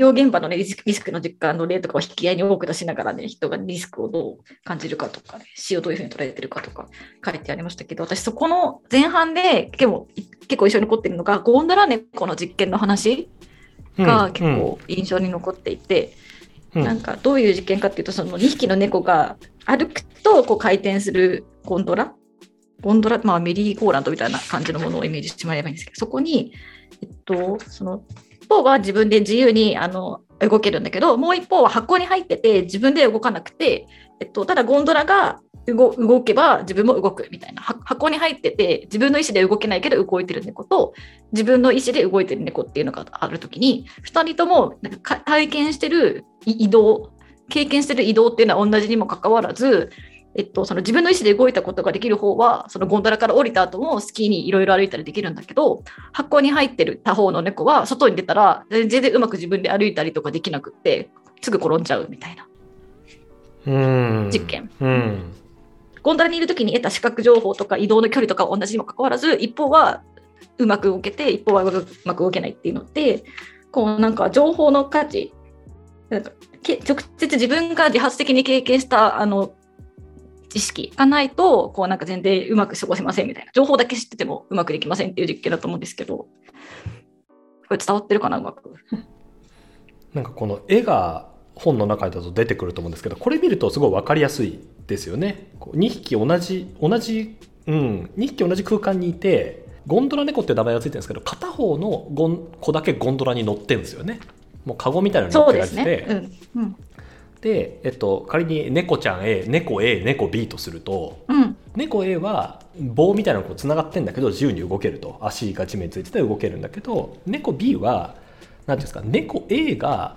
療現場の、ね、リスクリスクの実感の例とかを引き合いに多く出しながらね、人がリスクをどう感じるかとか、ね、死をどういうふうに捉えてるかとか書いてありましたけど、私そこの前半で結構結構印象に残ってるのが、ゴンドラ猫の実験の話が結構印象に残っていて、うん。うん、なんかどういう実験かっていうと、その2匹の猫が歩くとこう回転するゴンドラゴンドラ、まあ、メリーゴーランドみたいな感じのものをイメージしてもらえばいいんですけど、そこに、えっと、その一方は自分で自由にあの動けるんだけど、もう一方は箱に入ってて自分で動かなくて、えっと、ただゴンドラが動動けば自分も動くみたいな。箱に入ってて自分の意思で動けないけど動いてる猫と自分の意思で動いてる猫っていうのがある時に2人ともなんか体験してる移動経験してる移動っていうのは同じにもかかわらずえっと、その自分の意思で動いたことができる方は、そのゴンドラから降りた後もスキーにいろいろ歩いたりできるんだけど、箱に入ってる他方の猫は外に出たら全然うまく自分で歩いたりとかできなくって、すぐ転んじゃうみたいな。実験。うん。ゴンドラにいる時に得た視覚情報とか移動の距離とか同じにもかかわらず、一方はうまく動けて、一方はうまく動けないっていうので、こうなんか情報の価値、なんか直接自分が自発的に経験したあの知識がないと、こうなんか全然うまく過ごせませんみたいな、情報だけ知っててもうまくできませんっていう実験だと思うんですけど、これ伝わってるかな、うまく？なんかこの絵が本の中だと出てくると思うんですけど、これ見るとすごい分かりやすいですよね。2匹同じ、同じ、うん、2匹同じ空間にいて、ゴンドラ猫って名前がついてるんですけど、片方のゴン子だけゴンドラに乗ってるんですよね。もうカゴみたいなのに乗って、ねうんうん、で、えっと、仮に猫ちゃん A 猫 A 猫 B とすると、うん、猫 A は棒みたいなのがつながってんだけど自由に動けると。足が地面についてて動けるんだけど猫 B は何ていうんですか猫 A が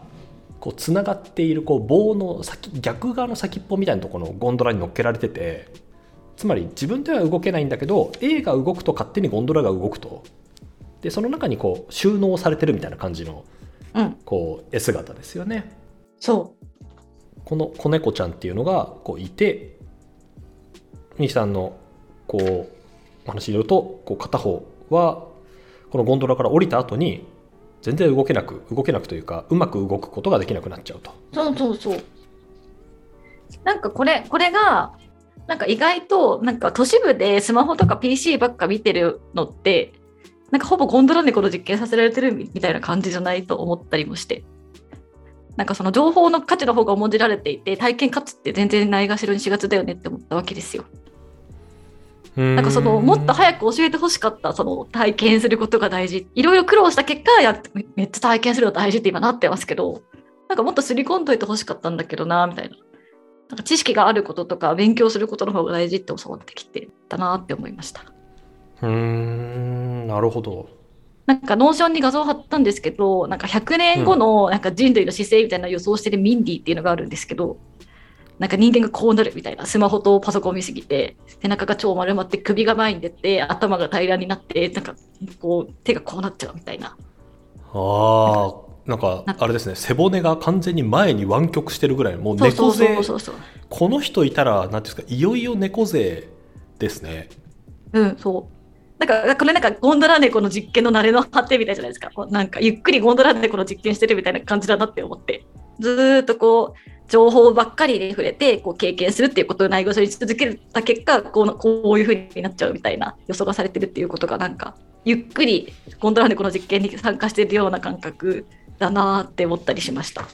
こうつながっているこう棒の先逆側の先っぽみたいなところのゴンドラに乗っけられててつまり自分では動けないんだけど A が動くと勝手にゴンドラが動くと。でその中にこう収納されてるみたいな感じの、うん、こう絵姿ですよね。そうこの子猫ちゃんっていうのがこういて西さんのこうお話によるとこう片方はこのゴンドラから降りた後に全然動けなく動けなくというかうまく動くことができなくなっちゃうと。そうそうそう。なんかこれこれがなんか意外となんか都市部でスマホとか PC ばっか見てるのってなんかほぼゴンドラ猫の実験させられてるみたいな感じじゃないと思ったりもして。なんかその情報の価値の方が重んじられていて体験価値って全然ないがしろにしがちだよねって思ったわけですよ。なんかそのもっと早く教えてほしかったその体験することが大事。いろいろ苦労した結果やめっちゃ体験するの大事って今なってますけどなんかもっとすり込んどいてほしかったんだけどなみたいな。なんか知識があることとか勉強することの方が大事って教わってきてたなって思いました。うんなるほどなんか Notion に画像を貼ったんですけど、なんか100年後のなんか人類の姿勢みたいな予想してるミンディっていうのがあるんですけど、なんか人間がこうなるみたいな、スマホとパソコンを見すぎて、背中が超丸まって首が前に出て、頭が平らになって、なんかこう手がこうなっちゃうみたいな。ああ、なんかあれですね、背骨が完全に前に湾曲してるぐらい、もう猫背、この人いたら、なんですか、いよいよ猫背ですね。うん、そう。なんかこれなんかゴンドラ猫の実験の慣れの果てみたいじゃないですか。なんかゆっくりゴンドラ猫の実験してるみたいな感じだなって思って。ずっとこう情報ばっかりに触れてこう経験するっていうことを内容にし続けた結果こうこういうふうになっちゃうみたいな予想がされてるっていうことがなんかゆっくりゴンドラ猫の実験に参加してるような感覚だなって思ったりしました。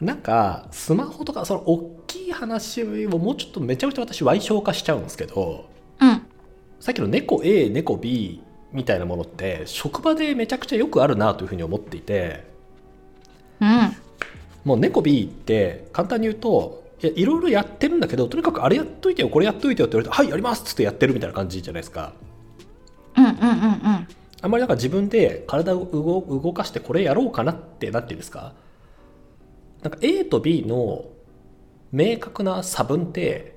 なんかスマホとかその大きい話をもうちょっとめちゃくちゃ私歪小化しちゃうんですけど、うん、さっきの猫 A 猫 B みたいなものって職場でめちゃくちゃよくあるなというふうに思っていて、うん、もう猫 B って簡単に言うといろいろやってるんだけどとにかくあれやっといてよこれやっといてよって言われてはいやりますっつってやってるみたいな感じじゃないですか。うんうんうんうん。あんまりなんか自分で体を動かしてこれやろうかなってなっていうんですか。なんか A と B の明確な差分って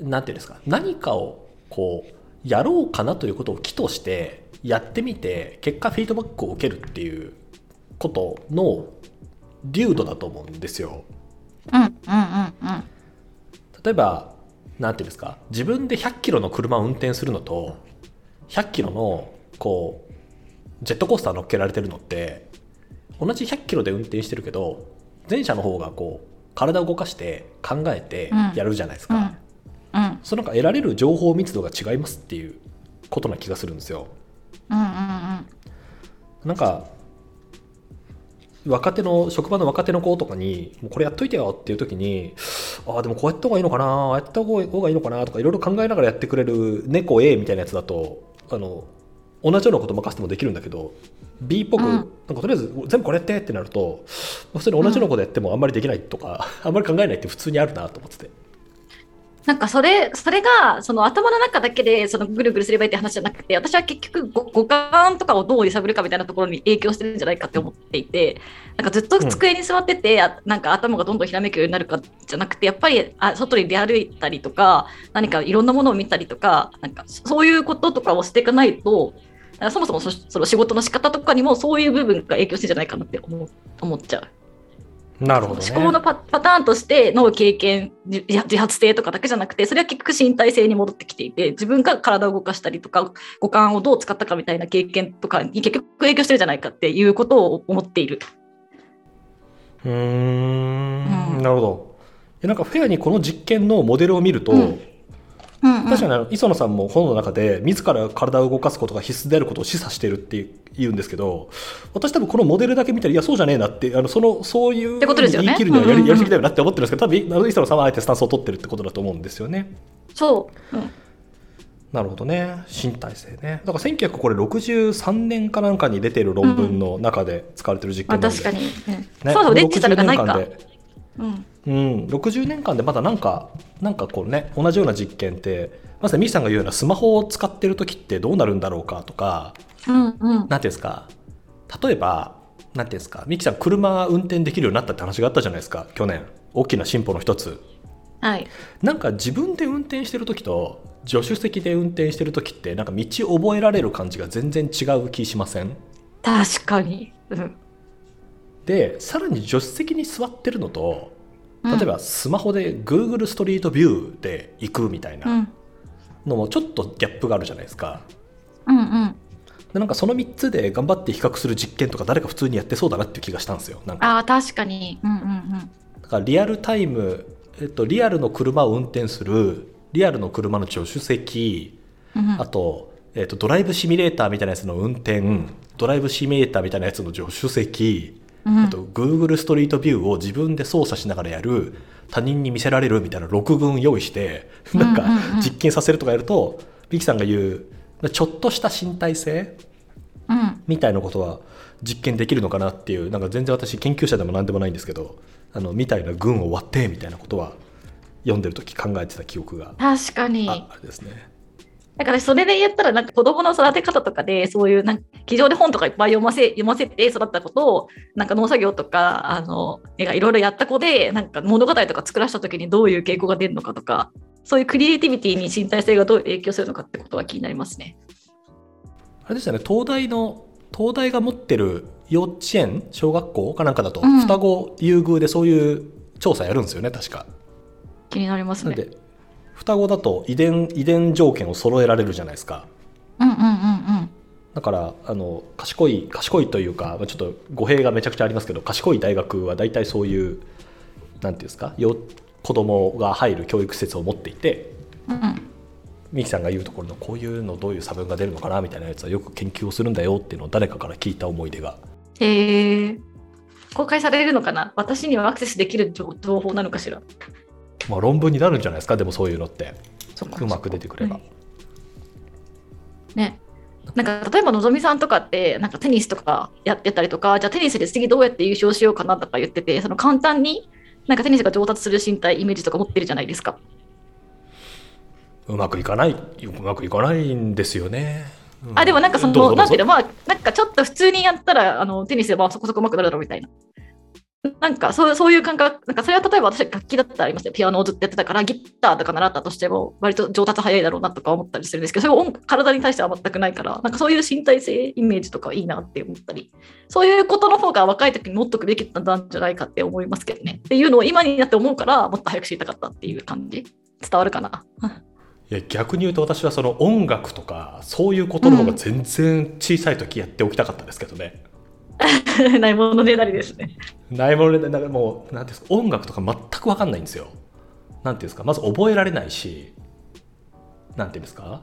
何ていうんですか。何かをこうやろうかなということを起としてやってみて結果フィードバックを受けるっていうことの流度だと思うんですよ。うんうんうんうん、例えば何て言うんですか自分で100キロの車を運転するのと100キロのこうジェットコースター乗っけられてるのって同じ100キロで運転してるけど前者の方がこう体を動かして考えてやるじゃないですか、そのなんか得られる情報密度が違いますっていうことな気がするんですよ。うんうんなんか若手の職場の若手の子とかにもうこれやっといてよっていう時にああでもこうやった方がいいのかなああやった方がいいのかなとかいろいろ考えながらやってくれる猫 A みたいなやつだとあの同じようなこと任せてもできるんだけど B っぽく、うん。なんかとりあえず全部これやってってなると普通に同じようなことやってもあんまりできないとか、あんまり考えないって普通にあるなと思っててなんかそれ、それが、その頭の中だけで、そのぐるぐるすればいいって話じゃなくて、私は結局ご、五感とかをどう揺さぶるかみたいなところに影響してるんじゃないかって思っていて、なんかずっと机に座ってて、あなんか頭がどんどんひらめくようになるかじゃなくて、やっぱりあ外に出歩いたりとか、何かいろんなものを見たりとか、なんかそういうこととかをしていかないと、そもそもその仕事の仕方とかにもそういう部分が影響してるんじゃないかなって思思っちゃう。なるほどね。思考のパパターンとしての経験自自発性とかだけじゃなくてそれは結局身体性に戻ってきていて自分が体を動かしたりとか五感をどう使ったかみたいな経験とかに結局影響してるんじゃないかっていうことを思っている。うーん。うん。なるほど。えなんかフェアにこの実験のモデルを見ると、うんうん確かにあの磯野さんも本の中で自ら体を動かすことが必須であることを示唆してるって言うんですけど私多分このモデルだけ見たらいやそうじゃねえなってあのそのそういう言い切るにはやり,、うんうんうん。やりすぎだよなって思ってるんですけど多分磯野さんはあえてスタンスを取ってるってことだと思うんですよね。そう、うん。なるほどね。身体性ね。だから1963年かなんかに出てる論文の中で使われてる実まあ、験なんで、確かに、うん。ね。そうそうデジタルがないか。60年間。でうん。うん、60年間でまだなんかなんかこうね同じような実験ってまさにミキさんが言うようなスマホを使ってる時ってどうなるんだろうかとかうんうん。なんていうんですか？例えばなんていうんですか？ミキさん車運転できるようになったって話があったじゃないですか去年。大きな進歩の一つ。はい、なんか自分で運転してる時と助手席で運転してる時ってなんか道覚えられる感じが全然違う気しません？確かに。うんでさらに助手席に座ってるのとうん。例えばスマホで Google ストリートビューで行くみたいなうん。のもちょっとギャップがあるじゃないですか。うんうん、でなんかその3つで頑張って比較する実験とか誰か普通にやってそうだなっていう気がしたんですよ。なんか。ああ確かに。うんうんうん。だからリアルタイム、えっと、リアルの車を運転するリアルの車の助手席うんうん。あと,、えっとドライブシミュレーターみたいなやつの運転ドライブシミュレーターみたいなやつの助手席うんあと Google ストリートビューを自分で操作しながらやる他人に見せられるみたいな6群用意してなんか実験させるとかやるとビキさんが言うちょっとした身体性うんみたいなことは実験できるのかなっていうなんか全然私研究者でも何でもないんですけどあのみたいな群を割ってみたいなことは読んでる時考えてた記憶が確かに。ああれですね。だからそれで言ったら、なんか子供の育て方とかで、そういうなんか、机上で本とかいっぱい読ませ読ませて育ったことを、なんか農作業とか、あの、いろいろやった子で、なんか物語とか作らせた時にどういう傾向が出るのかとか、そういうクリエイティビティに身体性がどう影響するのかってことは気になりますね。あれでしたね東大の東大が持ってる幼稚園小学校かなんかだと、うん双子優遇でそういう調査やるんですよね確か。気になりますね。なんで双子だと遺伝遺伝条件を揃えられるじゃないですか。うんうんうんうん。だからあの賢い賢いというかまあちょっと語弊がめちゃくちゃありますけど賢い大学は大体そういうなんていうんですかよ子供が入る教育施設を持っていてうん。ミキさんが言うところのこういうのどういう差分が出るのかなみたいなやつはよく研究をするんだよっていうのを誰かから聞いた思い出が。へえ。公開されるのかな？私にはアクセスできる情情報なのかしら？まあ論文になるんじゃないですか？でもそういうのって。うまく出てくれば、はいね。なんか例えばのぞみさんとかってなんかテニスとかやってたりとかじゃあテニスで次どうやって優勝しようかなとか言っててその簡単になんかテニスが上達する身体イメージとか持ってるじゃないですか。うまくいかないうまくいかないんですよね、うんあでもなんかそのなんていうのまあなんかちょっと普通にやったらあのテニスでまあそこそこ上手くなるだろうみたいな。なんかそうそういう感覚、なんかそれは例えば私楽器だったらありますよ。ピアノをずっとやってたからギターとか習ったとしても割と上達早いだろうなとか思ったりするんですけど、それは音体に対しては全くないから、なんかそういう身体性イメージとかいいなって思ったり、そういうことの方が若い時に持っとくべきだったんじゃないかって思いますけどね。っていうのを今になって思うから、もっと早く知りたかったっていう感じ。伝わるかな？いや逆に言うと私はその音楽とかそういうことの方が全然小さい時やっておきたかったですけどね、ないものねだりですね。ないものでなんかもうなんていうんですか音楽とか全く分かんないんですよ。なんていうんですかまず覚えられないしなんていうんですか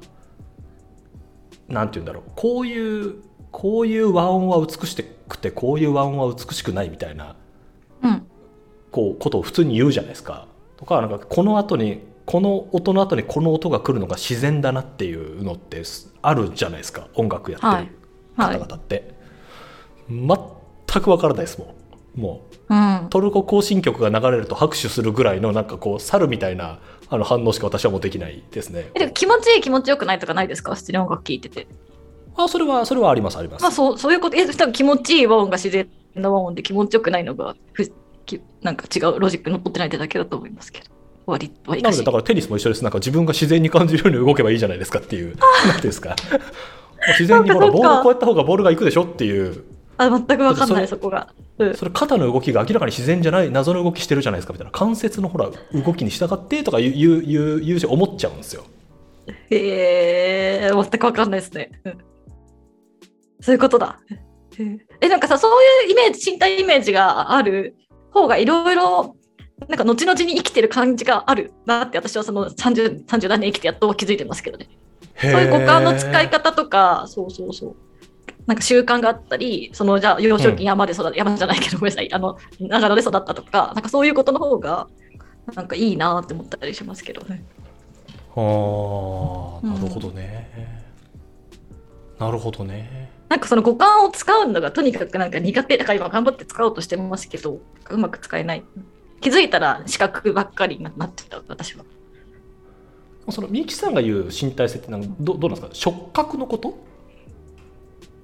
なんていうんだろうこういうこういう和音は美しくてこういう和音は美しくないみたいなうん。こうことを普通に言うじゃないですか。とかなんかこの後にこの音の後にこの音が来るのが自然だなっていうのってあるじゃないですか音楽やってるはい方はい。々って、全く分からないですもんもううん。トルコ行進曲が流れると拍手するぐらいのなんかこう猿みたいなあの反応しか私はもうできないですね。えでも気持ちいい気持ちよくないとかないですか？普通に音楽聴いてて。あそれはそれはありますあります、まあそうそういうこと、え多分気持ちいい和音が自然な和音で気持ちよくないのがふきなんか違うロジックに残ってないってだけだと思いますけど。割割なのでだからテニスも一緒です。なんか自分が自然に感じるように動けばいいじゃないですかっていう。なんていうんですか？自然にほらボールこうやった方がボールが行くでしょっていうあ全く分かんないそそこが。うんそれ肩の動きが明らかに自然じゃない謎の動きしてるじゃないですかみたいな関節のほら動きに従ってとか言う言う言うし思っちゃうんですよへえ全く分かんないですね。うんそういうことだ。うんえなんかさそういうイメージ身体イメージがある方がいろいろなんか後々に生きてる感じがあるなって私はその 30, 30何年生きてやっと気づいてますけどね。そうそういう五感の使い方とか、そうそうそう。なんか習慣があったり、そのじゃあ幼少期山で育った、山じゃないけど、ごめんなさい、あの長野で育ったとか、なんかそういうことの方が、なんかいいなって思ったりしますけどね。あーなるほどね、なるほどね。なんかその五感を使うのがとにかくなんか苦手だから今頑張って使おうとしてますけど、うまく使えない。気づいたら視覚ばっかりになってた、私は。そのみゆきさんが言う身体性ってなんかどどうなんですか？触覚のこと？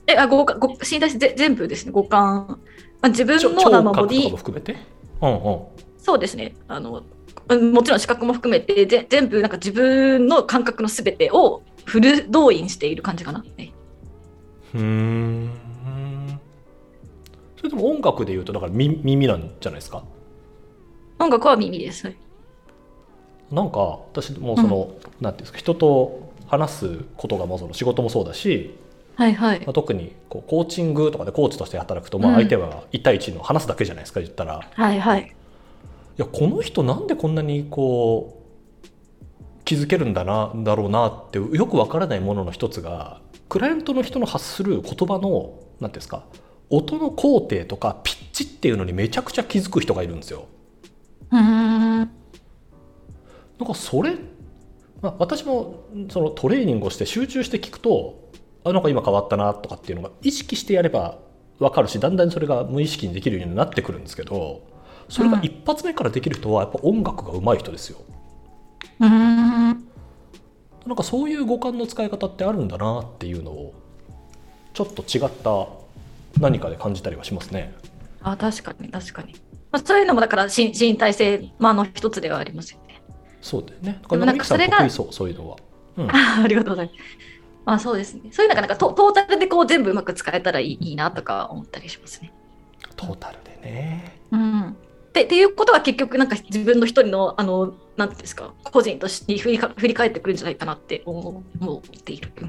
え、あ、五感、五身体性ぜ全部ですね、五感。まあ、自分のあのボディも含めて？うんうん。そうですね。あのうんもちろん視覚も含めてぜ全部なんか自分の感覚のすべてをフル動員している感じかな。ねうーん。それでも音楽で言うとだから耳耳なんじゃないですか？音楽は耳です。はい。なんか私もその、なんていうんですか？人と話すことがもうその仕事もそうだし、はいはいまあ、特にこうコーチングとかでコーチとして働くと、まあ、うん相手は1対1の話すだけじゃないですか言ったら、いはいはい。やこの人なんでこんなにこう気づけるんだなだろうなってよくわからないものの一つがクライアントの人の発する言葉のなんていうんですか音の工程とかピッチっていうのにめちゃくちゃ気づく人がいるんですよ。うーん。なんかそれ、まあ、私もそのトレーニングをして集中して聞くとあなんか今変わったなとかっていうのが意識してやれば分かるしだんだんそれが無意識にできるようになってくるんですけどそれが一発目からできる人はやっぱ音楽が上手い人ですよ。うーん。なんかそういう五感の使い方ってあるんだなっていうのをちょっと違った何かで感じたりはしますね。あ確かに確かに。まあ、そういうのもだから身身体性、まあ、の一つではありますよね。そうだよね。でもなんかそれがそうそういうのは。うん、あありがとうございます。まあそうですね。そういうなんかトトータルでこう全部うまく使えたらいいいいなとか思ったりしますね。トータルでね。うん。でっていうことは結局なんか自分の一人のあのなんですか個人として振りか振り返ってくるんじゃないかなって思思っている。うん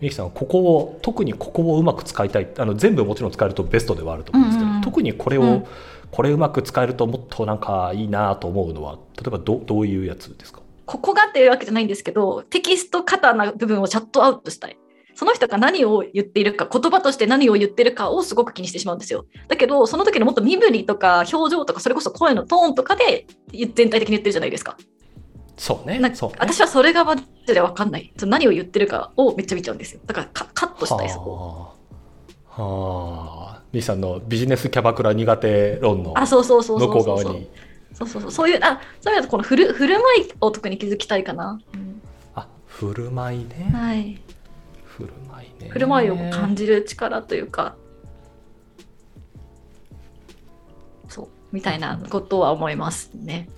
みゆきさんはここを特にここをうまく使いたいあの全部もちろん使えるとベストではあると思うんですけど、うんうんうん特にこれを、うんこれうまく使えるともっとなんかいいなと思うのは例えばどどういうやつですか？ここがっていうわけじゃないんですけどテキスト型な部分をシャットアウトしたい。その人が何を言っているか言葉として何を言ってるかをすごく気にしてしまうんですよ。だけどその時のもっと身振りとか表情とかそれこそ声のトーンとかで全体的に言ってるじゃないですか。そうねね私はそれがマジで分かんない。何を言ってるかをめっちゃ見ちゃうんですよ。だからカカットしたいそこ。はあはあみゆきさんのビジネスキャバクラ苦手論のあ、そうそうそう向。こう側にそうそうそう。そういう、あ、そういうこの振る振る舞いを特に気づきたいかな。うんあ振る舞いねはい。振る舞いね振る舞いを感じる力というか、そう、みたいなことは思いますね。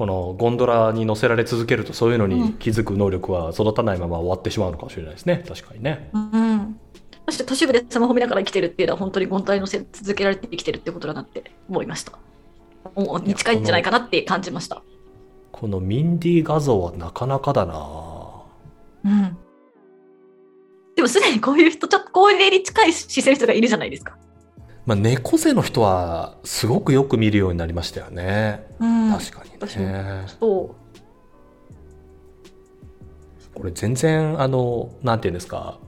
このゴンドラに乗せられ続けるとそういうのに気づく能力は育たないまま終わってしまうのかもしれないですね確かにねうん。そして都市部でスマホ見ながら生きてるっていうのは本当に本体のせ続けられて生きてるってことだなって思いました。に近いんじゃないかなって感じました。このミンディ画像はなかなかだなうん。でもすでにこういう人、ちょっと高齢に近い姿勢の人がいるじゃないですか。まあ、猫背の人はすごくよく見るようになりましたよね。うん、確かにね。そこれ全然あのなんていうんですか、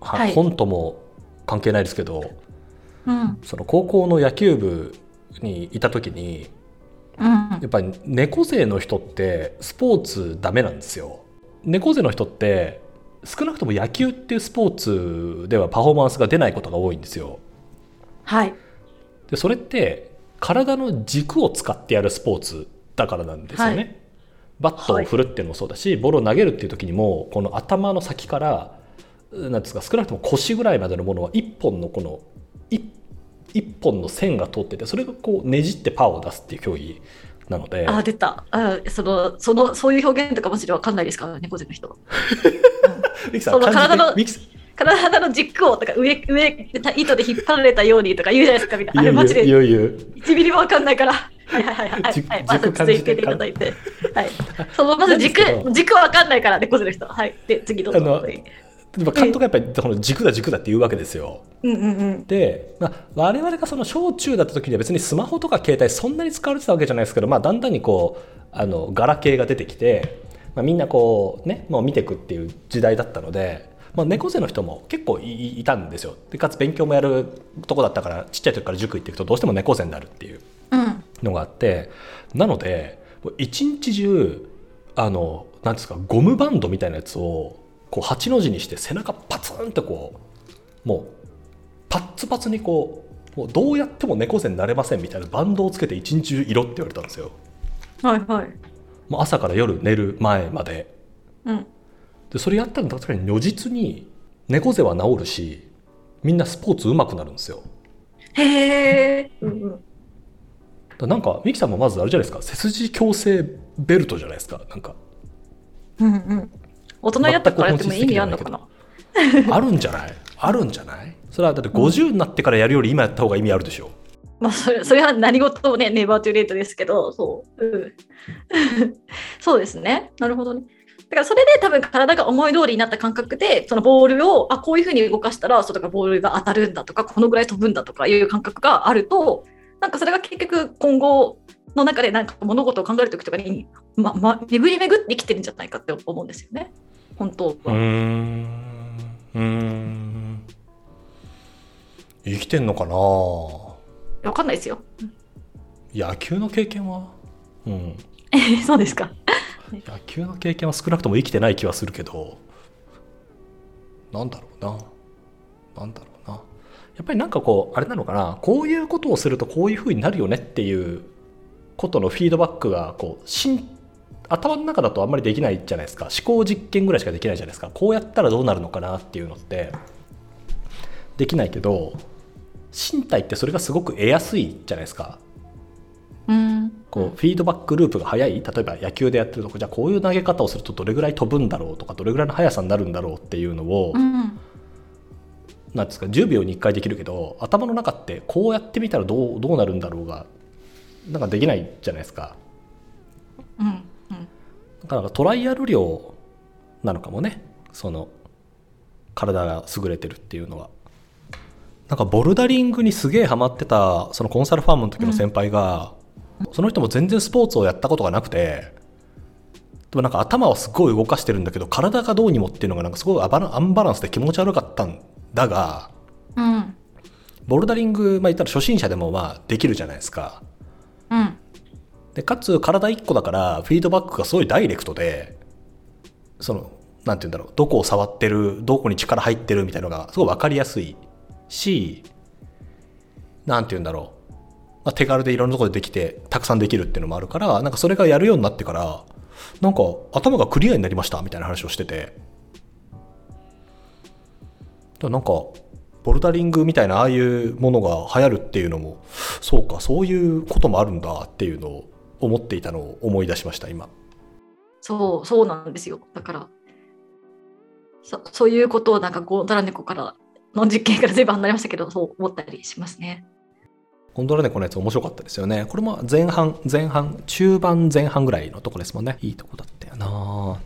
ははい本とも関係ないですけどう。うん。その高校の野球部にいた時にうんや。っぱり猫背の人ってスポーツダメなんですよ。猫背の人って少なくとも野球っていうスポーツではパフォーマンスが出ないことが多いんですよ。はい。でそれって体の軸を使ってやるスポーツだからなんですよね。はいバットを振るっていうのもそうだし、ボールを投げるっていう時にもこの頭の先からなんですか少なくとも腰ぐらいまでのものは一本のこの一一本の線が通っててそれがこうねじってパワーを出すっていう競技なのであ、出た。あその、その、そういう表現とかマジでわかんないですか？ら、猫背の人。その体の体の軸をとか上、上で糸で引っ張られたようにとか言うじゃないですか、みんな。あれマジで言う言う1ミリもわかんないから。はいはいはい はい。軸はい、まず続いていただいて。はい。そのまず軸軸わかんないから、猫背の人。はい。で、次どうぞ。あのはいやっぱ監督がやっぱりこの軸だ軸だって言うわけですよ。うんうんうん。で、まあ、我々がその小中だった時には別にスマホとか携帯そんなに使われてたわけじゃないですけど、まあ、だんだんにこうあのガラケーが出てきて、まあ、みんなこうねもう見ていくっていう時代だったので、まあ、猫背の人も結構いいたんですよでかつ勉強もやるとこだったからちっちゃい時から塾行っていくとどうしても猫背になるっていううん。のがあってなのでもう一日中あのなんですかゴムバンドみたいなやつをこう8の字にして背中パツンってこうもうパッツパツにこうもうどうやっても猫背になれませんみたいなバンドをつけて一日中色って言われたんですよはいはい。もう朝から夜寝る前までうん。でそれやったら確かに如実に猫背は治るしみんなスポーツ上手くなるんですよへえ。うんうん。だなんかミキさんもまずあれじゃないですか背筋矯正ベルトじゃないですかなんかうんうん。大人になったからやっても意味あるのかな？あるんじゃない？あるんじゃない？それはだって50になってからやるより今やった方が意味あるでしょ。まあ、それそれは何事もね、ネバートゥレートですけど、そう。うん、そうですね。なるほどね。だからそれで多分体が思い通りになった感覚で、そのボールを、あ、こういうふうに動かしたら、そうとかボールが当たるんだとか、このぐらい飛ぶんだとかいう感覚があると、なんかそれが結局今後の中でなんか物事を考えるときとかに、ま、ま、巡り巡って生きてるんじゃないかって思うんですよね。本当は。ん。うーん。生きてんのかな？わかんないですよ。野球の経験は？うん。そうですか。野球の経験は少なくとも生きてない気はするけど、なんだろうな。なんだろうな。やっぱりなんかこう、あれなのかな？こういうことをするとこういう風になるよねっていうことのフィードバックが、こう、しん頭の中だとあんまりできないじゃないですか。思考実験ぐらいしかできないじゃないですか。こうやったらどうなるのかなっていうのって、できないけど、身体ってそれがすごく得やすいじゃないですか。うん。こうフィードバックループが速い例えば野球でやってるとこじゃあこういう投げ方をするとどれぐらい飛ぶんだろうとかどれぐらいの速さになるんだろうっていうのを、うん。なんですか10秒に1回できるけど頭の中ってこうやってみたらどうどうなるんだろうがなんかできないじゃないですかうん。うん。だからトライアル量なのかもねその体が優れてるっていうのはなんかボルダリングにすげえハマってたそのコンサルファームの時の先輩が、その人も全然スポーツをやったことがなくてでもなんか頭はすごい動かしてるんだけど体がどうにもっていうのがなんかすごいアバラアンバランスで気持ち悪かったんだがうん。ボルダリング、まあ、言ったら初心者でもまあできるじゃないですかうん。でかつ体1個だからフィードバックがすごいダイレクトでそのなんて言うんだろうどこを触ってるどこに力入ってるみたいなのがすごい分かりやすいしなんて言うんだろう、まあ、手軽でいろんなとこでできてたくさんできるっていうのもあるからなんかそれがやるようになってからなんか頭がクリアになりましたみたいな話をしてて。だからなんかボルダリングみたいなああいうものが流行るっていうのもそうかそういうこともあるんだっていうのを思っていたのを思い出しました今そう、そうなんですよ。だから、そそういうことをなんかゴンドラ猫からの実験から全部離れましたけど、そう思ったりしますね。ゴンドラ猫のやつ面白かったですよねこれも前半前半中盤前半ぐらいのとこですもんねいいとこだったよな